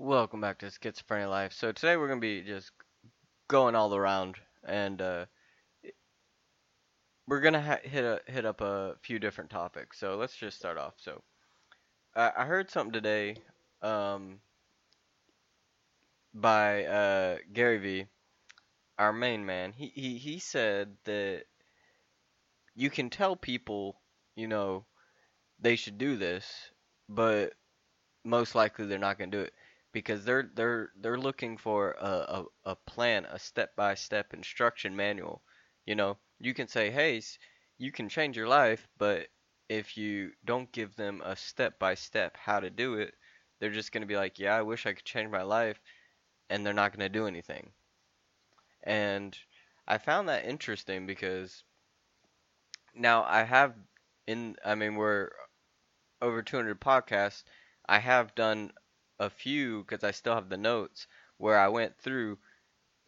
Welcome back to Schizophrenia Life. So today we're gonna be just going all around, and uh, we're gonna ha- hit a, hit up a few different topics. So let's just start off. So I, heard something today um, by uh, Gary Vee, our main man. He, he he said that you can tell people, you know, they should do this, but most likely they're not gonna do it because they're they're they're looking for a, a, a plan, a step by step instruction manual. You know, you can say, hey, you can change your life, but if you don't give them a step by step how to do it, they're just gonna be like, yeah, I wish I could change my life, and they're not gonna do anything. And I found that interesting because now I have in I mean we're over 200 podcasts. I have done a few because I still have the notes where I went through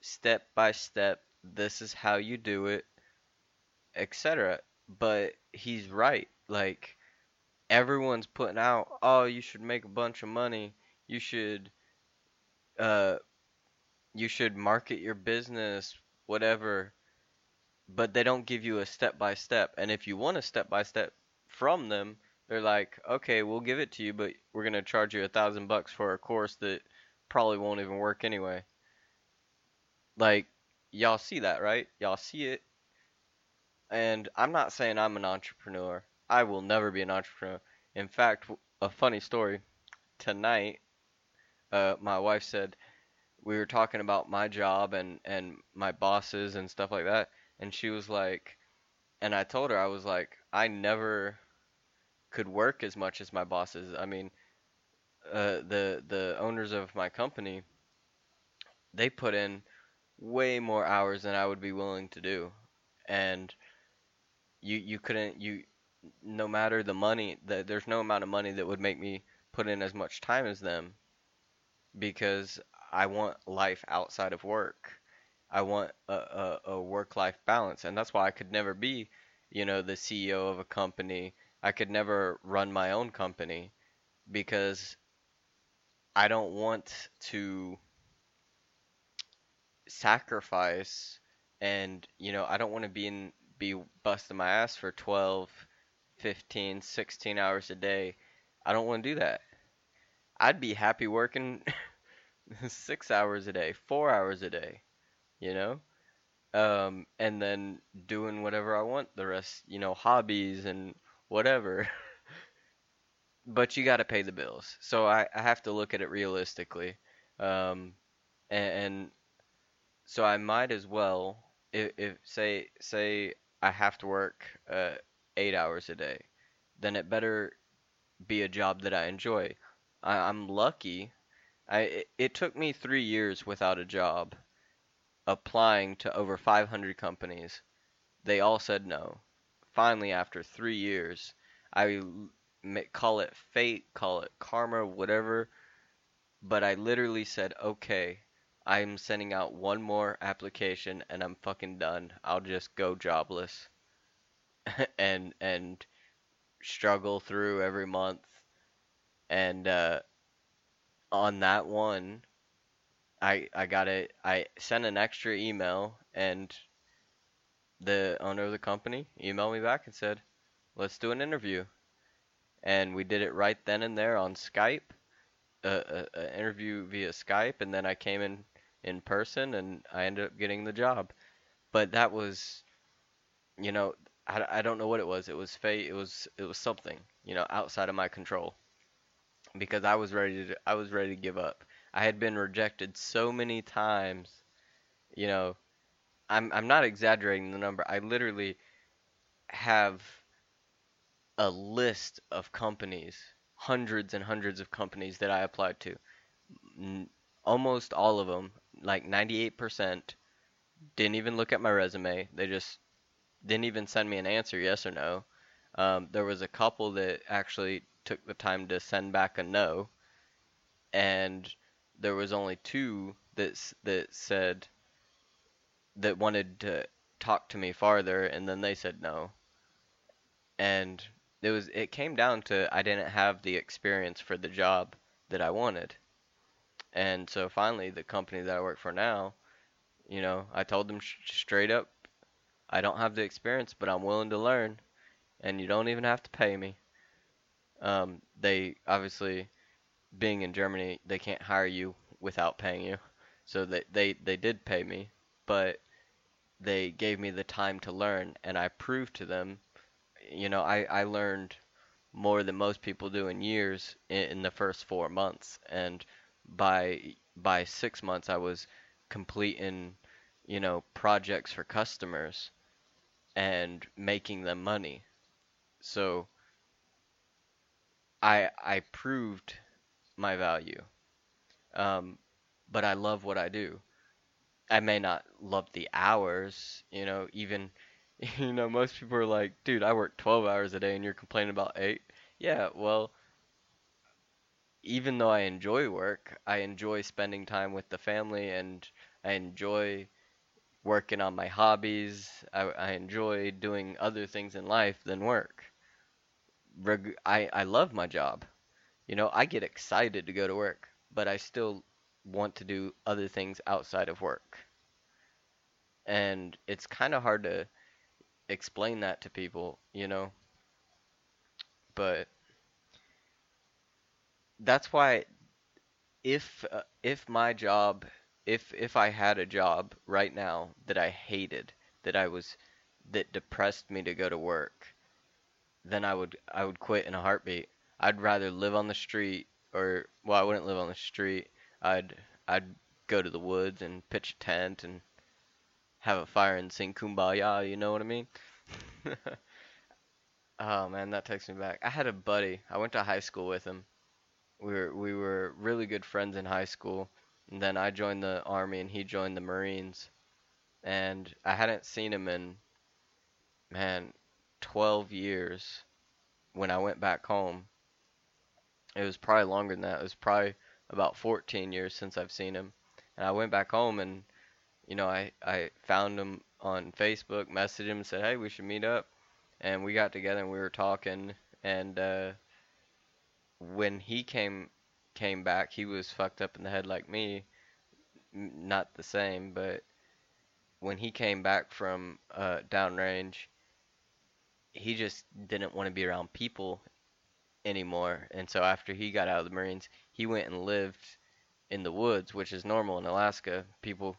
step by step. This is how you do it, etc. But he's right. Like everyone's putting out, oh, you should make a bunch of money. You should, uh, you should market your business, whatever. But they don't give you a step by step. And if you want a step by step from them, they're like, okay, we'll give it to you, but we're gonna charge you a thousand bucks for a course that probably won't even work anyway. Like, y'all see that, right? Y'all see it. And I'm not saying I'm an entrepreneur. I will never be an entrepreneur. In fact, a funny story. Tonight, uh, my wife said we were talking about my job and and my bosses and stuff like that, and she was like, and I told her I was like, I never could work as much as my bosses. I mean, uh, the the owners of my company, they put in way more hours than I would be willing to do, and you you couldn't you no matter the money that there's no amount of money that would make me put in as much time as them because I want life outside of work. I want a, a, a work life balance, and that's why I could never be, you know, the CEO of a company. I could never run my own company because I don't want to sacrifice and, you know, I don't want to be in be busting my ass for 12, 15, 16 hours a day. I don't want to do that. I'd be happy working six hours a day, four hours a day, you know? Um, and then doing whatever I want the rest, you know, hobbies and whatever. But you got to pay the bills. So I, I have to look at it realistically. Um, and, and so I might as well, if, if say say I have to work uh, eight hours a day, then it better be a job that I enjoy. I, I'm lucky. I it took me three years without a job, applying to over 500 companies. They all said no. Finally, after three years, I call it fate, call it karma, whatever, but I literally said, okay, I'm sending out one more application and I'm fucking done. I'll just go jobless and and struggle through every month. And uh, on that one, I I got it. I sent an extra email and the owner of the company emailed me back and said, let's do an interview. And we did it right then and there on Skype, uh, a, a interview via Skype, and then I came in in person and I ended up getting the job. But that was, you know, I, I don't know what it was. It was fate. It was it was something, you know, outside of my control because I was ready to I was ready to give up. I had been rejected so many times, you know. I'm I'm not exaggerating the number. I literally have a list of companies, hundreds and hundreds of companies that I applied to. N- almost all of them, like 98%, didn't even look at my resume. They just didn't even send me an answer, yes or no. Um, there was a couple that actually took the time to send back a no, and there was only two that that said that wanted to talk to me farther, and then they said no. And it was it came down to I didn't have the experience for the job that I wanted. And so finally, the company that I work for now, you know, I told them sh- straight up, I don't have the experience, but I'm willing to learn, and you don't even have to pay me. Um, they obviously, being in Germany, they can't hire you without paying you. So they, they, they did pay me, but they gave me the time to learn, and I proved to them, you know, I, I learned more than most people do in years in, in the first four months, and by by six months I was completing, you know, projects for customers and making them money. So I I proved my value. Um, but I love what I do. I may not love the hours, you know, even you know, most people are like, dude, I work 12 hours a day and you're complaining about 8. Yeah, well, even though I enjoy work, I enjoy spending time with the family and I enjoy working on my hobbies. I, I enjoy doing other things in life than work. Reg- I, I love my job. You know, I get excited to go to work, but I still want to do other things outside of work. And it's kind of hard to explain that to people, you know, but that's why if uh, if my job if if I had a job right now that I hated, that I was that depressed me to go to work, then I would I would quit in a heartbeat. I'd rather live on the street or well, I wouldn't live on the street. I'd I'd go to the woods and pitch a tent and have a fire and sing Kumbaya, you know what I mean? Oh man, that takes me back. I had a buddy. I went to high school with him. We were we were really good friends in high school. And then I joined the army and he joined the Marines. And I hadn't seen him in man 12 years when I went back home. It was probably longer than that. It was probably about 14 years since I've seen him. And I went back home and you know, I I found him on Facebook, messaged him and said, "Hey, we should meet up." And we got together and we were talking and uh when he came came back, he was fucked up in the head like me. Not the same, but when he came back from uh, downrange, he just didn't want to be around people anymore. And so after he got out of the Marines, he went and lived in the woods, which is normal in Alaska. People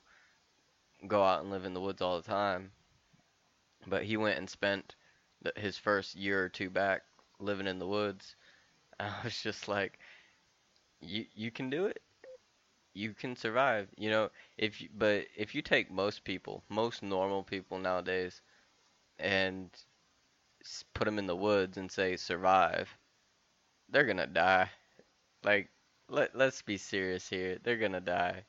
go out and live in the woods all the time. But he went and spent the, his first year or two back living in the woods. I was just like, you you can do it. you can survive. You know, if you, but if you take most people, most normal people nowadays, and put them in the woods and say survive, they're gonna die. Like, let let's be serious here. They're gonna die.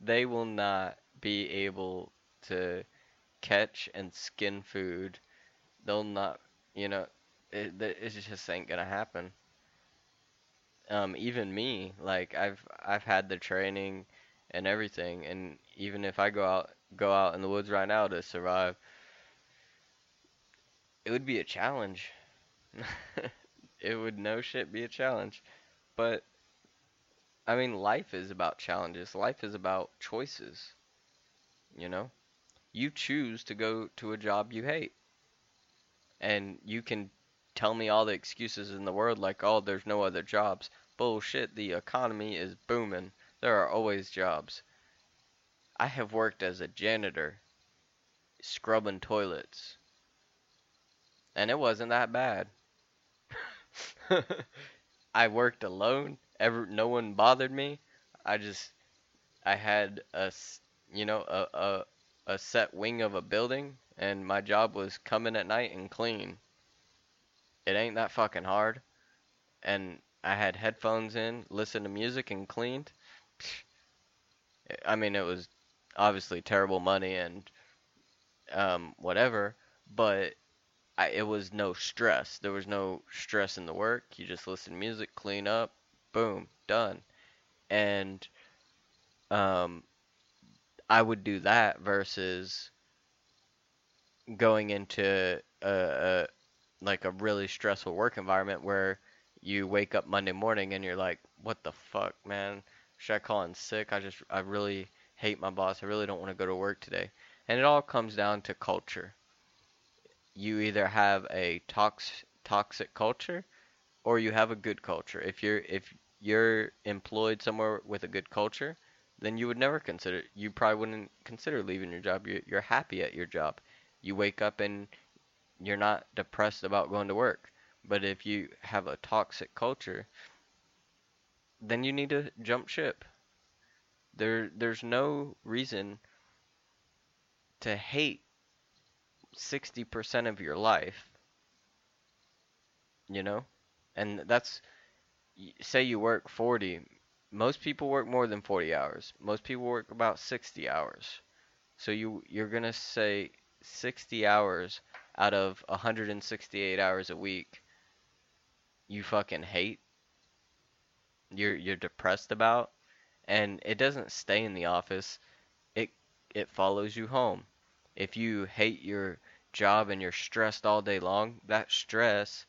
They will not be able to catch and skin food. They'll not, you know, it, it just ain't gonna happen. um even me like I've I've had the training and everything and even if I go out go out in the woods right now to survive it would be a challenge it would no shit be a challenge. But I mean life is about challenges. Life is about choices you know? You choose to go to a job you hate. And you can tell me all the excuses in the world like oh there's no other jobs. Bullshit the economy is booming. There are always jobs. I have worked as a janitor scrubbing toilets, and it wasn't that bad. I worked alone. Ever, no one bothered me. I just, I had a, you know, a, a, a set wing of a building, and my job was come in at night and clean. It ain't that fucking hard. And I had headphones in, listened to music, and cleaned. I mean, it was obviously terrible money and um, whatever, but I, it was no stress. There was no stress in the work. You just listen to music, clean up, boom, done. And um, I would do that versus going into a, a like a really stressful work environment where you wake up Monday morning and you're like, what the fuck, man? Should I call in sick? I just I really hate my boss. I really don't want to go to work today. And it all comes down to culture. You either have a tox toxic culture or you have a good culture. If you're if you're employed somewhere with a good culture, then you would never consider you probably wouldn't consider leaving your job. You're, you're happy at your job. You wake up and you're not depressed about going to work. But if you have a toxic culture, then you need to jump ship. There there's no reason to hate 60% of your life, you know? And that's say you work 40, most people work more than 40 hours. Most people work about 60 hours. So you you're going to say 60 hours out of 168 hours a week you fucking hate you're you're depressed about and it doesn't stay in the office it it follows you home if you hate your job and you're stressed all day long that stress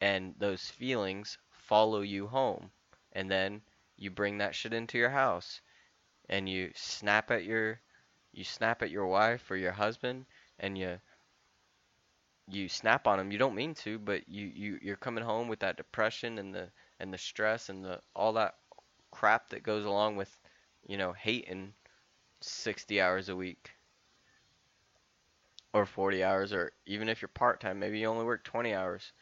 and those feelings follow you home. And then you bring that shit into your house and you snap at your you snap at your wife or your husband and you you snap on them you don't mean to but you, you you're coming home with that depression and the and the stress and the all that crap that goes along with you know hating 60 hours a week or 40 hours or even if you're part-time maybe you only work 20 hours.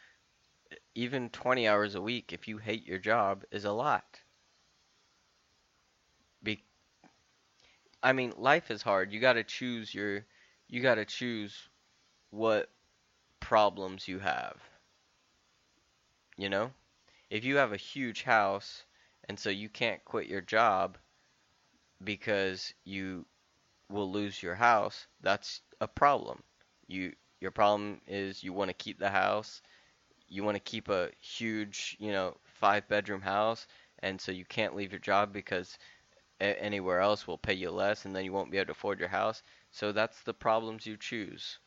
Even 20 hours a week if you hate your job is a lot. Be- i mean life is hard. You got to choose your you got to choose what problems you have you know? If you have a huge house and so you can't quit your job because you will lose your house, that's a problem. You your problem is you want to keep the house, you want to keep a huge, you know, five bedroom house and so you can't leave your job because anywhere else will pay you less and then you won't be able to afford your house. So that's the problems you choose.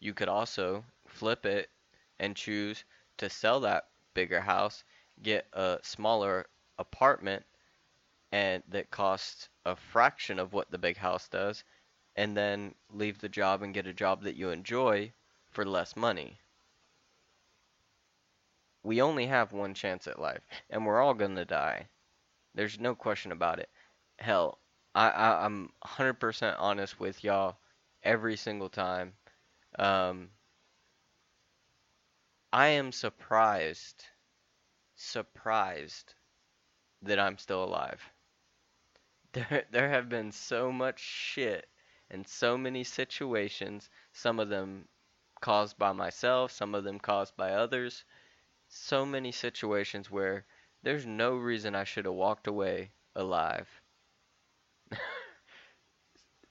You could also flip it and choose to sell that bigger house, get a smaller apartment and that costs a fraction of what the big house does and then leave the job and get a job that you enjoy for less money. We only have one chance at life and we're all to die. There's no question about it. Hell, I, I I'm 100% honest with y'all every single time. Um, I am surprised, surprised that I'm still alive. There, there have been so much shit and so many situations, some of them caused by myself, some of them caused by others. So many situations where there's no reason I should have walked away alive.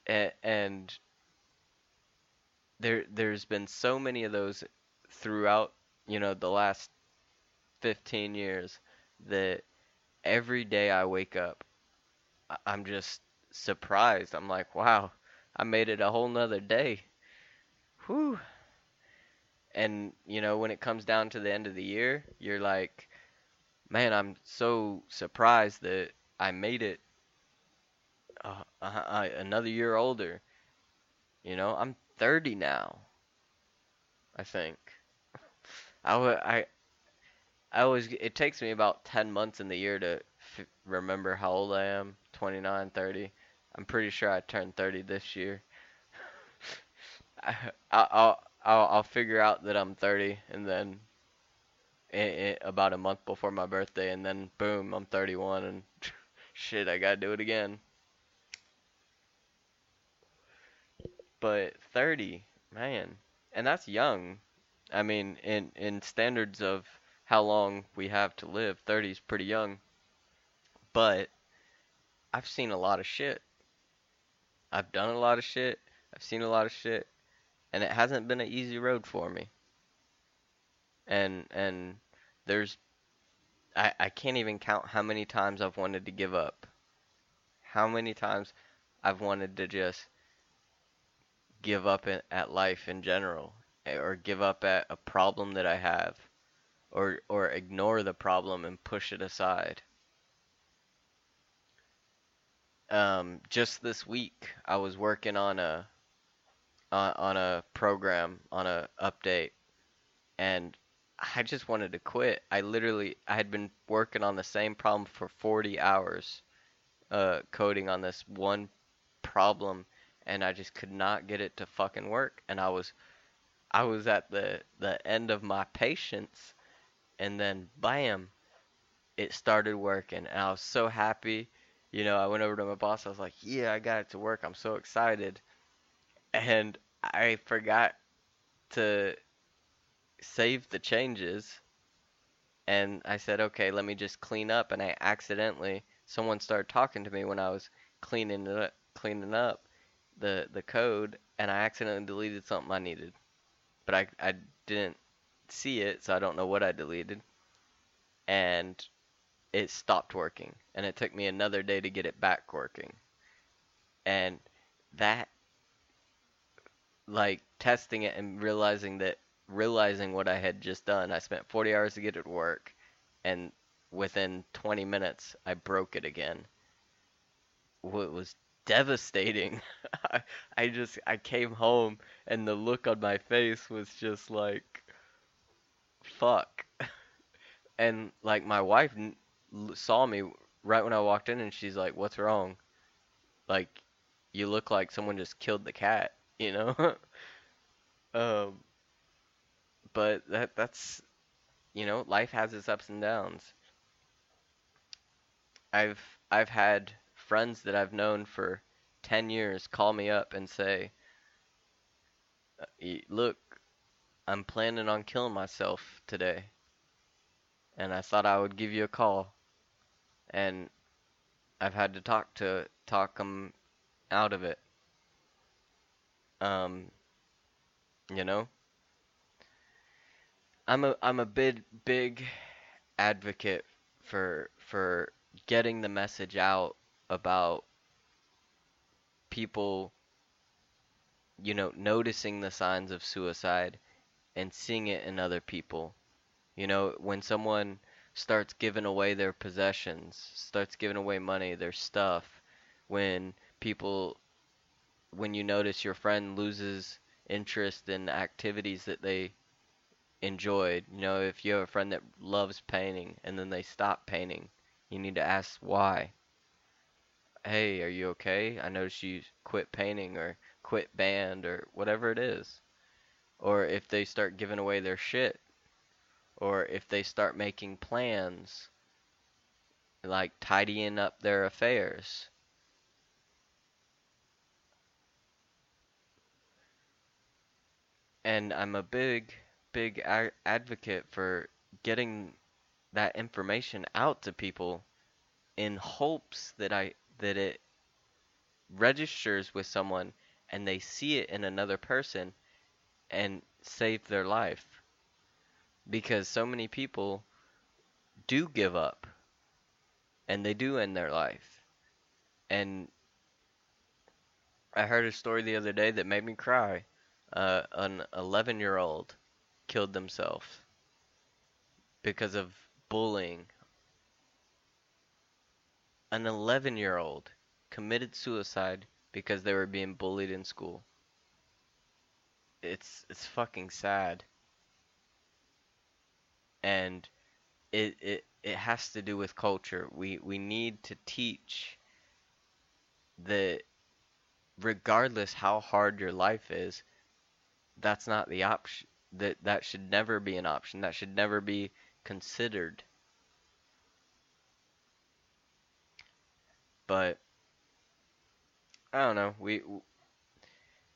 and, and there there's been so many of those throughout you know, the last 15 years that every day I wake up, I'm just surprised. I'm like, wow, I made it a whole nother day. Whew. And, you know, when it comes down to the end of the year, you're like, man, I'm so surprised that I made it uh, uh, another year older. You know, I'm 30 now. I think. I would I I always it takes me about 10 months in the year to f- remember how old I am. 29, 30. I'm pretty sure I turned 30 this year. I, I'll, I'll I'll figure out that I'm 30 and then it, it, about a month before my birthday and then boom, I'm 31 and shit, I got to do it again. But 30, man. And that's young. I mean, in in standards of how long we have to live, 30 is pretty young. But I've seen a lot of shit. I've done a lot of shit. I've seen a lot of shit, and it hasn't been an easy road for me. And and there's I I can't even count how many times I've wanted to give up. How many times I've wanted to just give up at life in general eh, or give up at a problem that I have or or ignore the problem and push it aside. Um, just this week I was working on a on, on a program on a update, and I just wanted to quit. I literally I had been working on the same problem for 40 hours, uh, coding on this one problem, and I just could not get it to fucking work. And I was I was at the the end of my patience, and then bam, it started working, and I was so happy. You know, I went over to my boss. I was like, "Yeah, I got it to work. I'm so excited." And I forgot to save the changes, and I said, "Okay, let me just clean up." And I accidentally, someone started talking to me when I was cleaning it up, cleaning up the the code, and I accidentally deleted something I needed, but I I didn't see it, so I don't know what I deleted. And it stopped working and it took me another day to get it back working. And that like testing it and realizing that realizing what i had just done i spent 40 hours to get it to work and within 20 minutes i broke it again. It was devastating I, I just i came home and the look on my face was just like fuck. And like my wife saw me right when I walked in, and she's like, "What's wrong? Like, you look like someone just killed the cat, you know?" um, but that that's you know, life has its ups and downs. I've I've had friends that I've known for 10 years call me up and say, "Look, I'm planning on killing myself today." And I thought I would give you a call and I've had to talk to talk them out of it. Um, you know, I'm a I'm a big big advocate for for getting the message out about people you know noticing the signs of suicide and seeing it in other people. You know, when someone starts giving away their possessions, starts giving away money, their stuff, when people when you notice your friend loses interest in activities that they enjoyed, you know, if you have a friend that loves painting and then they stop painting, you need to ask why. Hey, are you okay? I noticed you quit painting or quit band or whatever it is. Or if they start giving away their shit, or if they start making plans like tidying up their affairs. And I'm a big, big a- advocate for getting that information out to people in hopes that I that it registers with someone and they see it in another person and save their life because so many people do give up and they do end their life. And I heard a story the other day that made me cry. Uh, an 11 year old killed themselves because of bullying. An 11 year old committed suicide because they were being bullied in school. It's it's fucking sad and it it it has to do with culture. We we need to teach that regardless how hard your life is, that's not the option. That that should never be an option. That should never be considered. But I don't know. We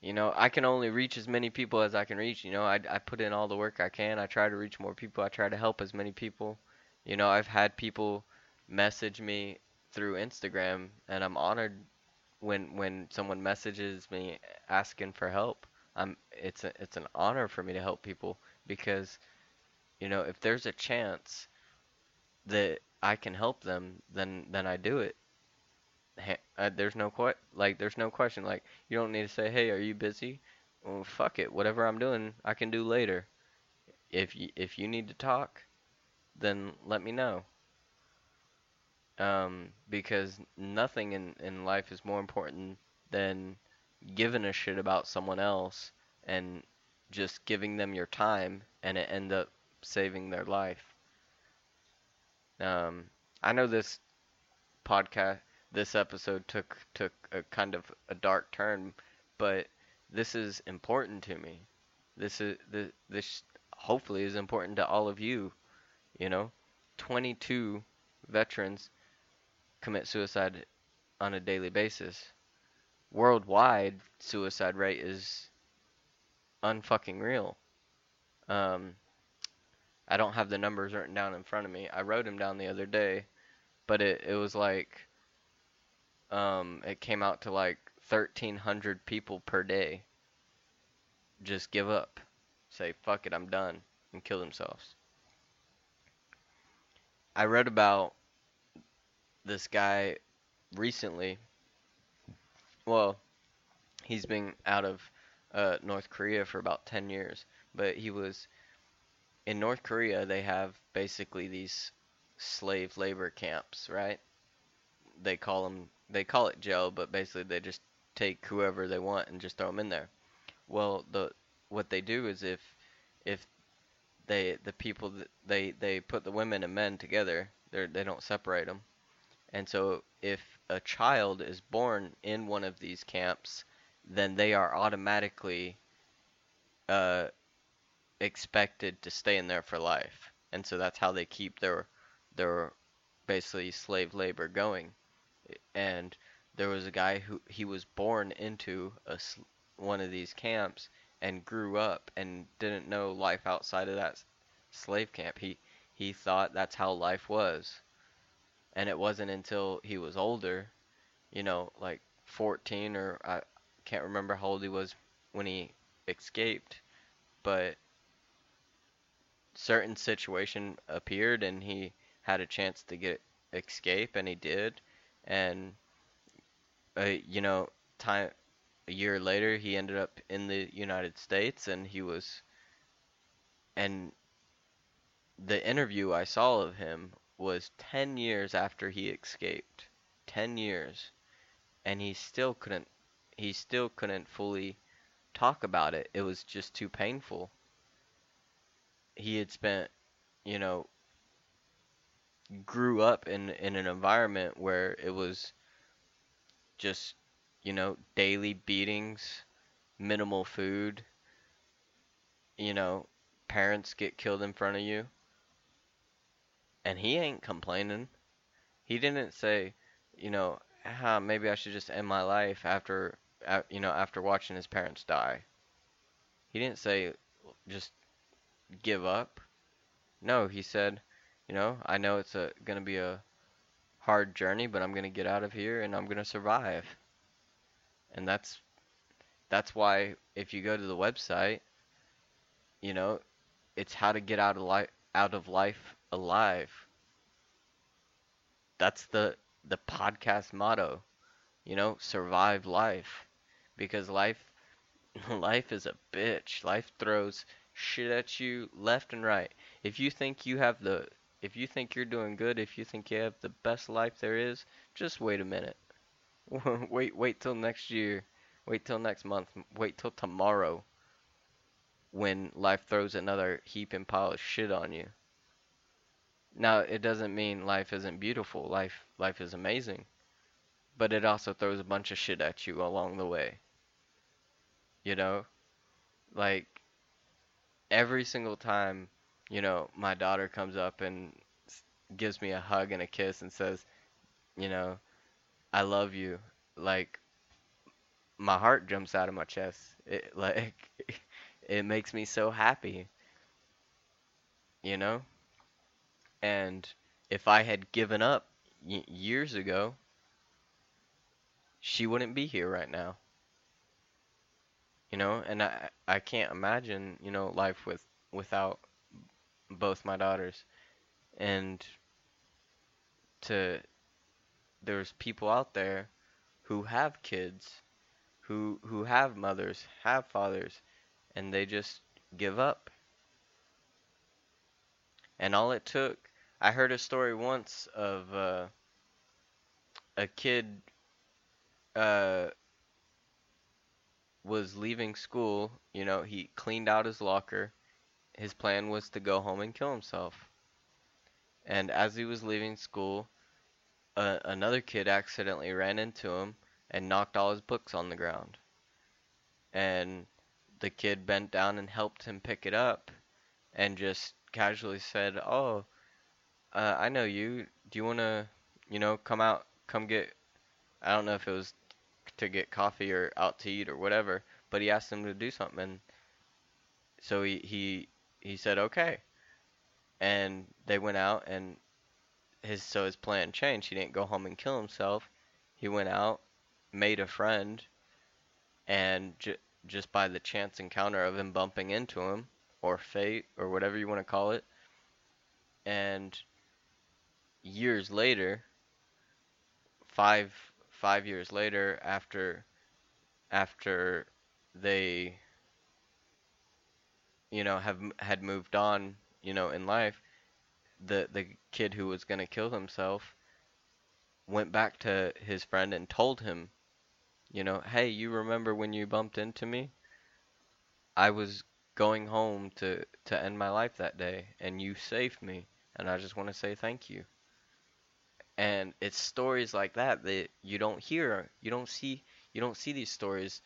you know, I can only reach as many people as I can reach. You know, I, I put in all the work I can. I try to reach more people. I try to help as many people. You know, I've had people message me through Instagram, and I'm honored when when someone messages me asking for help. I'm it's a, it's an honor for me to help people because you know if there's a chance that I can help them, then then I do it uh, there's no que- like there's no question. Like you don't need to say hey are you busy? Well fuck it. Whatever i'm doing i can do later. If you if you need to talk then let me know. Um, because nothing in, in life is more important than giving a shit about someone else and just giving them your time and it end up saving their life. Um, I know this podcast, this episode took took a kind of a dark turn, but this is important to me. This is this, this hopefully is important to all of you. You know, 22 veterans commit suicide on a daily basis. Worldwide suicide rate is unfucking real. Um, I don't have the numbers written down in front of me. I wrote them down the other day, but it, it was like um, it came out to like 1,300 people per day just give up, say fuck it, I'm done, and kill themselves. I read about this guy recently. Well, he's been out of uh, North Korea for about 10 years, but he was in North Korea. They have basically these slave labor camps, right? They call them they call it jail, but basically they just take whoever they want and just throw them in there. Well, the what they do is if if they the people that they they put the women and men together, they they don't separate them. And so if a child is born in one of these camps, then they are automatically uh, expected to stay in there for life. And so that's how they keep their their basically slave labor going. And there was a guy who he was born into a one of these camps and grew up and didn't know life outside of that slave camp. He he thought that's how life was. And it wasn't until he was older, you know, like 14 or I can't remember how old he was when he escaped, but certain situation appeared and he had a chance to get escape and he did and uh, you know time a year later he ended up in the United States and he was and the interview I saw of him was 10 years after he escaped. 10 years. And he still couldn't he still couldn't fully talk about it. It was just too painful. He had spent you know grew up in in an environment where it was just you know, daily beatings, minimal food, you know, parents get killed in front of you. And he ain't complaining. He didn't say, you know, ah, maybe I should just end my life after, you know, after watching his parents die. He didn't say, just give up. No, he said, you know, I know it's a gonna be a hard journey, but I'm gonna get out of here and I'm gonna survive and that's that's why if you go to the website, you know, it's how to get out of life out of life alive. That's the the podcast motto. You know, survive life because life life is a bitch. Life throws shit at you left and right. If you think you have the if you think you're doing good, if you think you have the best life there is, just wait a minute. wait, wait till next year. Wait till next month. Wait till tomorrow. When life throws another heap and pile of shit on you. Now, it doesn't mean life isn't beautiful. Life, life is amazing. But it also throws a bunch of shit at you along the way. You know, like every single time, you know, my daughter comes up and gives me a hug and a kiss and says, you know, I love you. Like my heart jumps out of my chest. It like it makes me so happy. You know? And if I had given up y- years ago, she wouldn't be here right now. You know, and I I can't imagine, you know, life with without both my daughters. And to there's people out there who have kids, who who have mothers, have fathers, and they just give up. And all it took, I heard a story once of uh, a kid uh was leaving school, you know, he cleaned out his locker. His plan was to go home and kill himself. And as he was leaving school, uh, another kid accidentally ran into him and knocked all his books on the ground. And the kid bent down and helped him pick it up and just casually said, "Oh, uh, I know you. Do you want to, you know, come out, come get I don't know if it was to get coffee or out to eat or whatever, but he asked him to do something and so he he he said okay. And they went out and his so his plan changed. He didn't go home and kill himself. He went out, made a friend, and just by the chance encounter of him bumping into him, or fate, or whatever you want to call it, and years later, five five years later, after after they you know have had moved on, you know, in life, the the kid who was gonna kill himself went back to his friend and told him, you know, hey, you remember when you bumped into me? I was going home to to end my life that day, and you saved me, and I just want to say thank you. And it's stories like that that you don't hear, you don't see, you don't see these stories,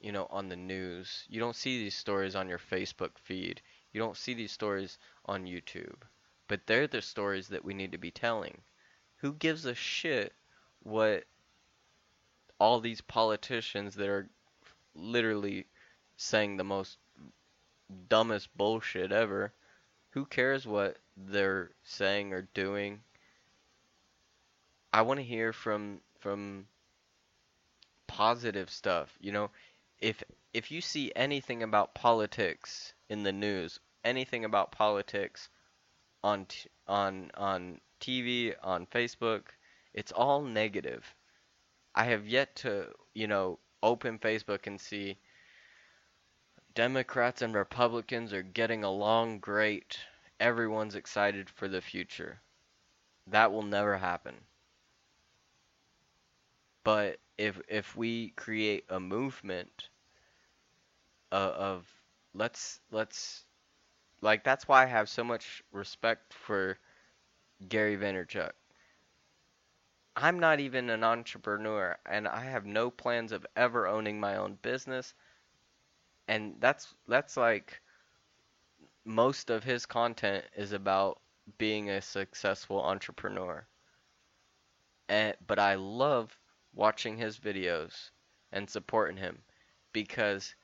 you know, on the news. You don't see these stories on your Facebook feed. You don't see these stories on YouTube. But they're the stories that we need to be telling. Who gives a shit what all these politicians that are literally saying the most dumbest bullshit ever, who cares what they're saying or doing? I want to hear from from positive stuff. You know, if if you see anything about politics in the news, anything about politics on t- on on TV, on Facebook, it's all negative. I have yet to, you know, open Facebook and see Democrats and Republicans are getting along great. Everyone's excited for the future. That will never happen. But if if we create a movement of, of let's let's like that's why I have so much respect for Gary Vaynerchuk. I'm not even an entrepreneur and I have no plans of ever owning my own business. And that's that's like most of his content is about being a successful entrepreneur. And but I love watching his videos and supporting him because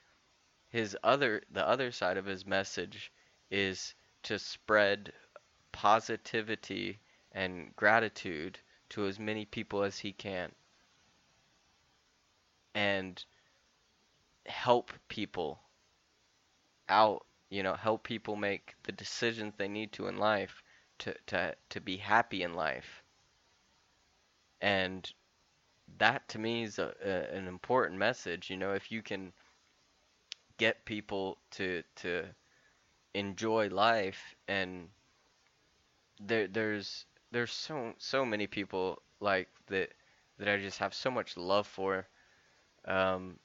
his other the other side of his message is to spread positivity and gratitude to as many people as he can and help people out you know help people make the decisions they need to in life to to to be happy in life. And that to me is a, a, an important message you know if you can get people to to enjoy life and there there's there's so so many people like that that I just have so much love for um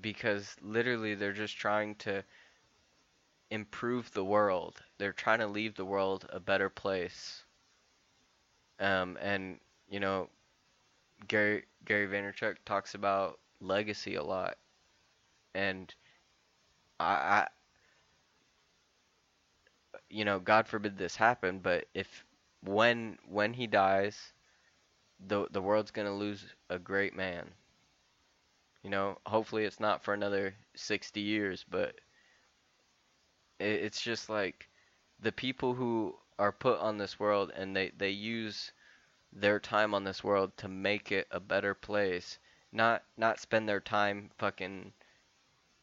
because literally they're just trying to improve the world. They're trying to leave the world a better place. Um and you know Gary Gary Vaynerchuk talks about legacy a lot and I, you know, God forbid this happen, but if when when he dies, the the world's gonna lose a great man. You know, hopefully it's not for another 60 years, but it, it's just like the people who are put on this world and they they use their time on this world to make it a better place, not not spend their time fucking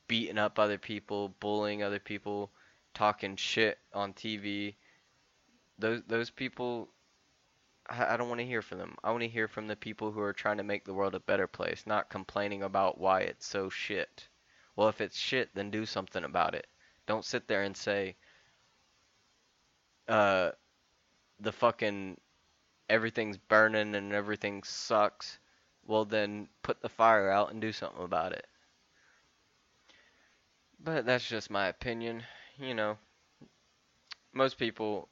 beating up other people, bullying other people, talking shit on TV. Those those people I, don't want to hear from them. I want to hear from the people who are trying to make the world a better place, not complaining about why it's so shit. Well, if it's shit, then do something about it. Don't sit there and say uh the fucking everything's burning and everything sucks, well then put the fire out and do something about it. But that's just my opinion. You know, most people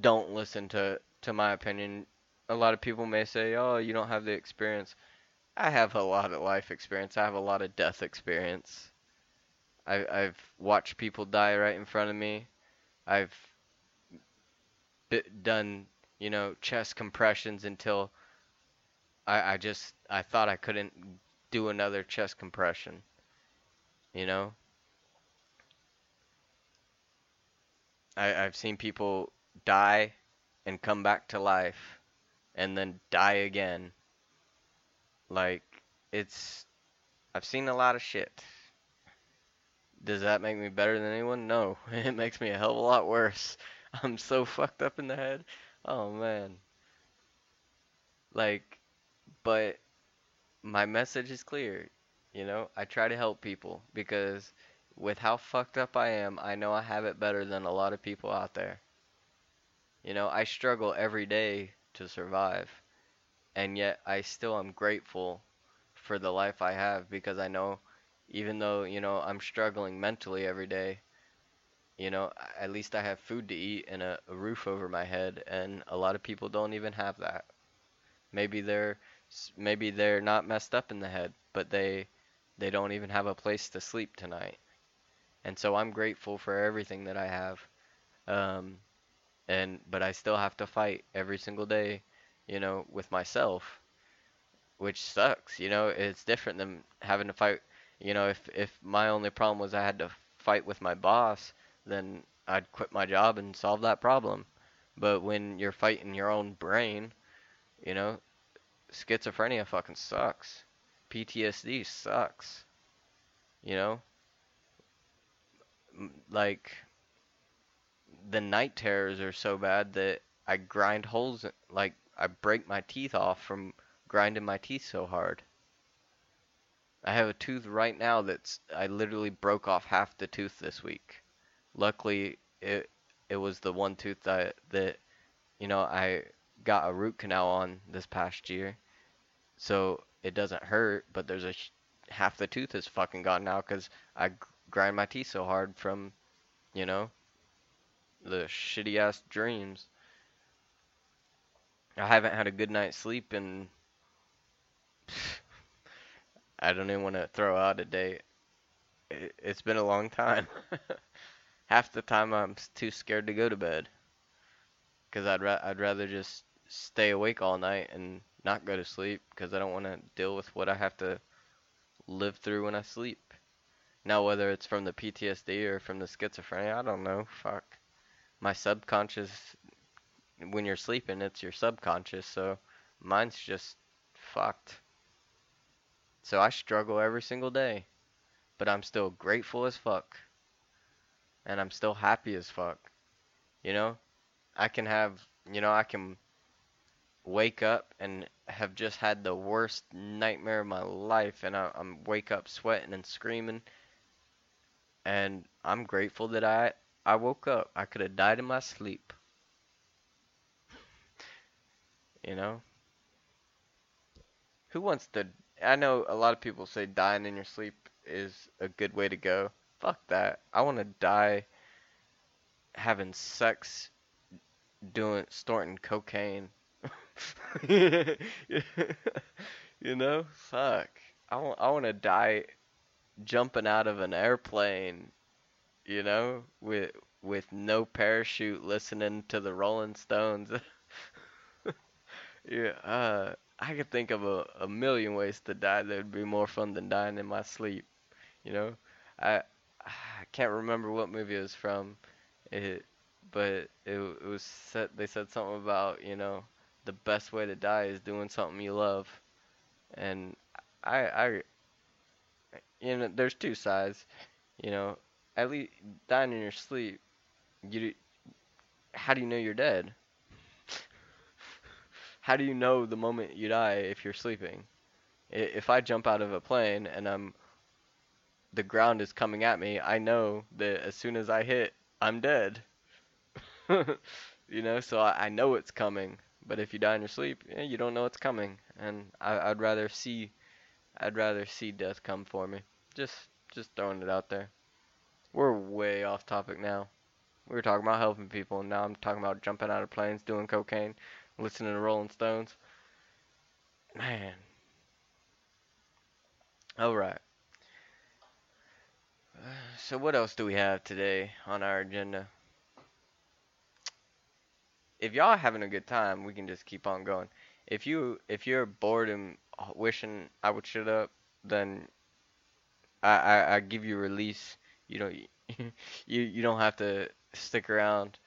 don't listen to to my opinion. A lot of people may say, "Oh, you don't have the experience." I have a lot of life experience. I have a lot of death experience. I, I've watched people die right in front of me. I've done, you know, chest compressions until I, I just I thought I couldn't do another chest compression. You know, I, I've seen people die and come back to life and then die again. Like, it's. I've seen a lot of shit. Does that make me better than anyone? No. It makes me a hell of a lot worse. I'm so fucked up in the head. Oh, man. Like, but my message is clear. You know, I try to help people because with how fucked up I am, I know I have it better than a lot of people out there. You know, I struggle every day to survive, and yet I still am grateful for the life I have because I know even though, you know, I'm struggling mentally every day, you know, at least I have food to eat and a, a roof over my head, and a lot of people don't even have that. Maybe they're maybe they're not messed up in the head, but they they don't even have a place to sleep tonight. And so I'm grateful for everything that I have. Um, and but I still have to fight every single day, you know, with myself, which sucks. You know, it's different than having to fight. You know, if if my only problem was I had to fight with my boss, then I'd quit my job and solve that problem. But when you're fighting your own brain, you know, schizophrenia fucking sucks. PTSD sucks. You know, like the night terrors are so bad that I grind holes, like I break my teeth off from grinding my teeth so hard. I have a tooth right now that's I literally broke off half the tooth this week. Luckily, it it was the one tooth that that you know I got a root canal on this past year, so it doesn't hurt. But there's a half the tooth is fucking gone now because I grind my teeth so hard from, you know, the shitty ass dreams. I haven't had a good night's sleep and I don't even want to throw out a. It, it's been a long time. Half the time I'm too scared to go to bed because I'd ra- I'd rather just stay awake all night and not go to sleep because I don't want to deal with what I have to live through when I sleep. Now whether it's from the PTSD or from the schizophrenia, I don't know. Fuck my subconscious when you're sleeping it's your subconscious so mine's just fucked so i struggle every single day but i'm still grateful as fuck and i'm still happy as fuck you know i can have you know i can wake up and have just had the worst nightmare of my life and I, i'm wake up sweating and screaming and i'm grateful that i I woke up. I could have died in my sleep. You know? Who wants to. I know a lot of people say dying in your sleep is a good way to go. Fuck that. I want to die having sex, doing, snorting cocaine. you know? Fuck. I want, I want to die jumping out of an airplane you know, with with no parachute, listening to the Rolling Stones. yeah, uh, I could think of a, a million ways to die that would be more fun than dying in my sleep. You know, I I can't remember what movie it was from, it, but it, it was said they said something about you know the best way to die is doing something you love, and I I you know there's two sides, you know at least dying in your sleep, you how do you know you're dead? how do you know the moment you die if you're sleeping? If I jump out of a plane and I'm the ground is coming at me, I know that as soon as I hit, I'm dead. you know, so I, I know it's coming. But if you die in your sleep, eh, you don't know it's coming, and I, I'd rather see, I'd rather see death come for me. Just, just throwing it out there. We're way off topic now. We were talking about helping people, and now I'm talking about jumping out of planes, doing cocaine, listening to Rolling Stones. Man. All right. So what else do we have today on our agenda? If y'all having a good time, we can just keep on going. If you if you're bored and wishing I would shut up, then I I, I give you release. You know you you don't have to stick around.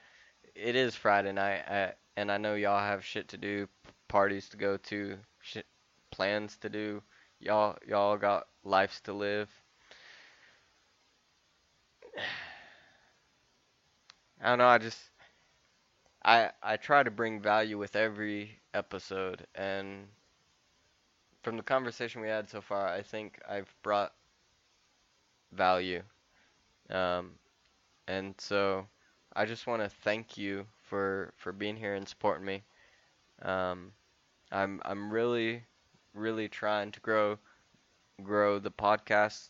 It is Friday night, I, and I know y'all have shit to do, parties to go to, shit plans to do. Y'all y'all got lives to live. I don't know. I just I I try to bring value with every episode, and from the conversation we had so far, I think I've brought value. Um, and so I just want to thank you for for being here and supporting me. Um, I'm I'm really really trying to grow grow the podcast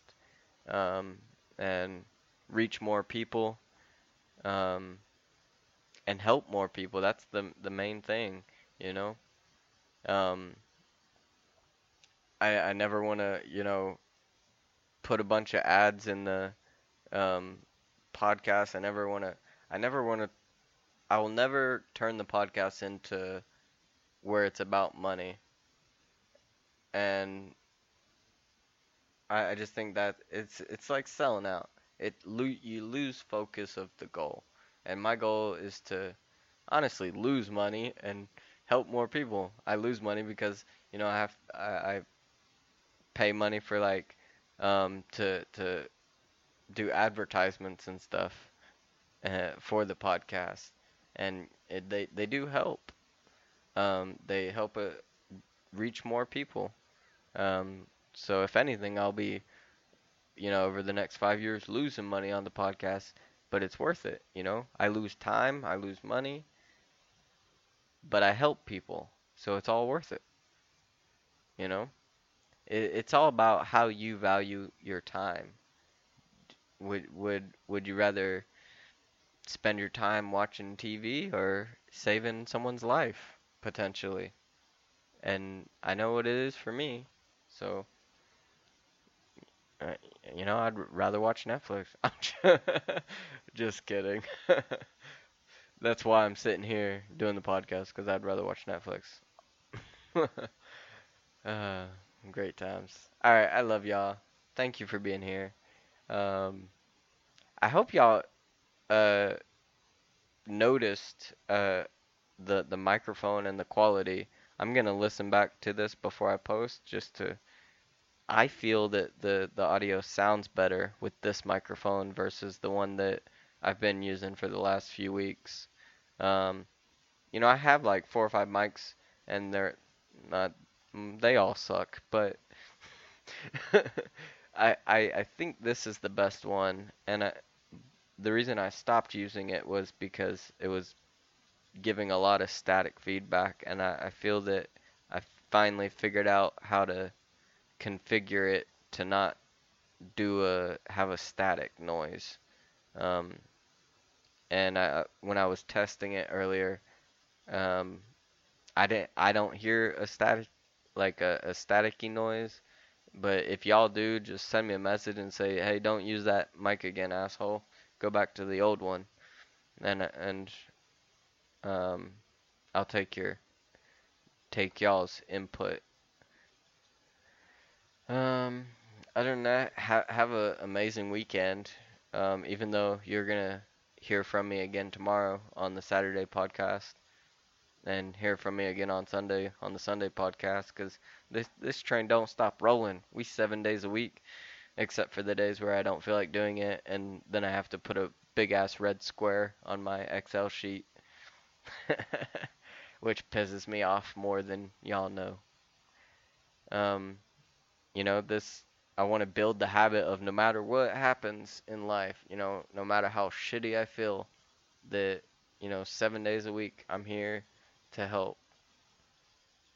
um, and reach more people um, and help more people. That's the the main thing, you know. Um, I I never want to you know put a bunch of ads in the um, podcast. I never want to. I never want to. I will never turn the podcast into where it's about money. And I, I just think that it's it's like selling out. It you lose focus of the goal. And my goal is to honestly lose money and help more people. I lose money because you know I have I, I pay money for like um, to to do advertisements and stuff uh, for the podcast, and it, they they do help. Um, they help it reach more people. Um, so if anything, I'll be, you know, over the next five years losing money on the podcast, but it's worth it. You know, I lose time, I lose money, but I help people, so it's all worth it. You know, it, it's all about how you value your time. Would would would you rather spend your time watching TV or saving someone's life potentially? And I know what it is for me. So uh, you know, I'd rather watch Netflix. I'm Just kidding. That's why I'm sitting here doing the podcast because I'd rather watch Netflix. uh, great times. All right, I love y'all. Thank you for being here. Um, I hope y'all uh, noticed uh, the the microphone and the quality. I'm gonna listen back to this before I post just to. I feel that the the audio sounds better with this microphone versus the one that I've been using for the last few weeks. Um, you know, I have like four or five mics, and they're not. Mm, they all suck, but I, I I think this is the best one, and I, the reason I stopped using it was because it was giving a lot of static feedback, and I, I feel that I finally figured out how to configure it to not do a have a static noise. Um, and I, when I was testing it earlier, um, I didn't I don't hear a static like a, a staticky noise. But if y'all do, just send me a message and say, hey, don't use that mic again, asshole. Go back to the old one, and and um, I'll take your take y'all's input. Um, other than that, ha- have an amazing weekend. Um, even though you're gonna hear from me again tomorrow on the Saturday podcast, and hear from me again on Sunday on the Sunday podcast, because this this train don't stop rolling. We seven days a week, except for the days where I don't feel like doing it, and then I have to put a big ass red square on my Excel sheet, which pisses me off more than y'all know. Um, you know this. I want to build the habit of no matter what happens in life, you know, no matter how shitty I feel, that you know, 7 days a week I'm here to help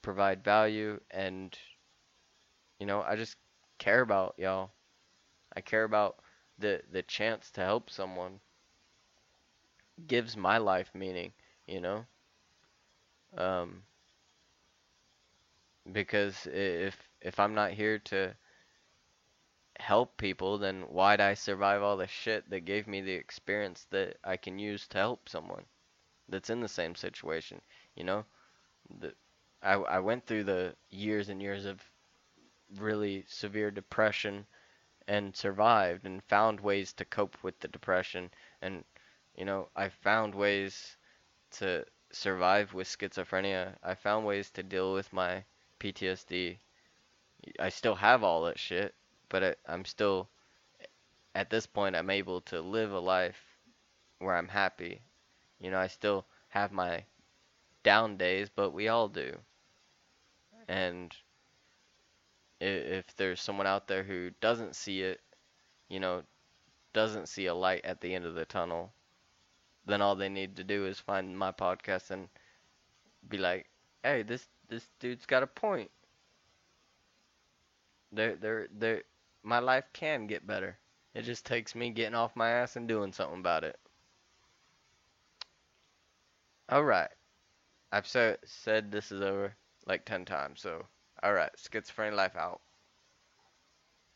provide value and you know, I just care about y'all. I care about the the chance to help someone gives my life meaning, you know? Um because if if I'm not here to help people, then why'd I survive all the shit that gave me the experience that I can use to help someone that's in the same situation, you know? The, I, I went through the years and years of really severe depression and survived and found ways to cope with the depression and you know I found ways to survive with schizophrenia. I found ways to deal with my PTSD. I still have all that shit, but I, I'm still at this point I'm able to live a life where I'm happy. You know, I still have my down days, but we all do. And if there's someone out there who doesn't see it, you know, doesn't see a light at the end of the tunnel, then all they need to do is find my podcast and be like, "Hey, this this dude's got a point. There there there my life can get better. It just takes me getting off my ass and doing something about it." All right. I've said this is over like 10 times, so all right, schizophrenia life out.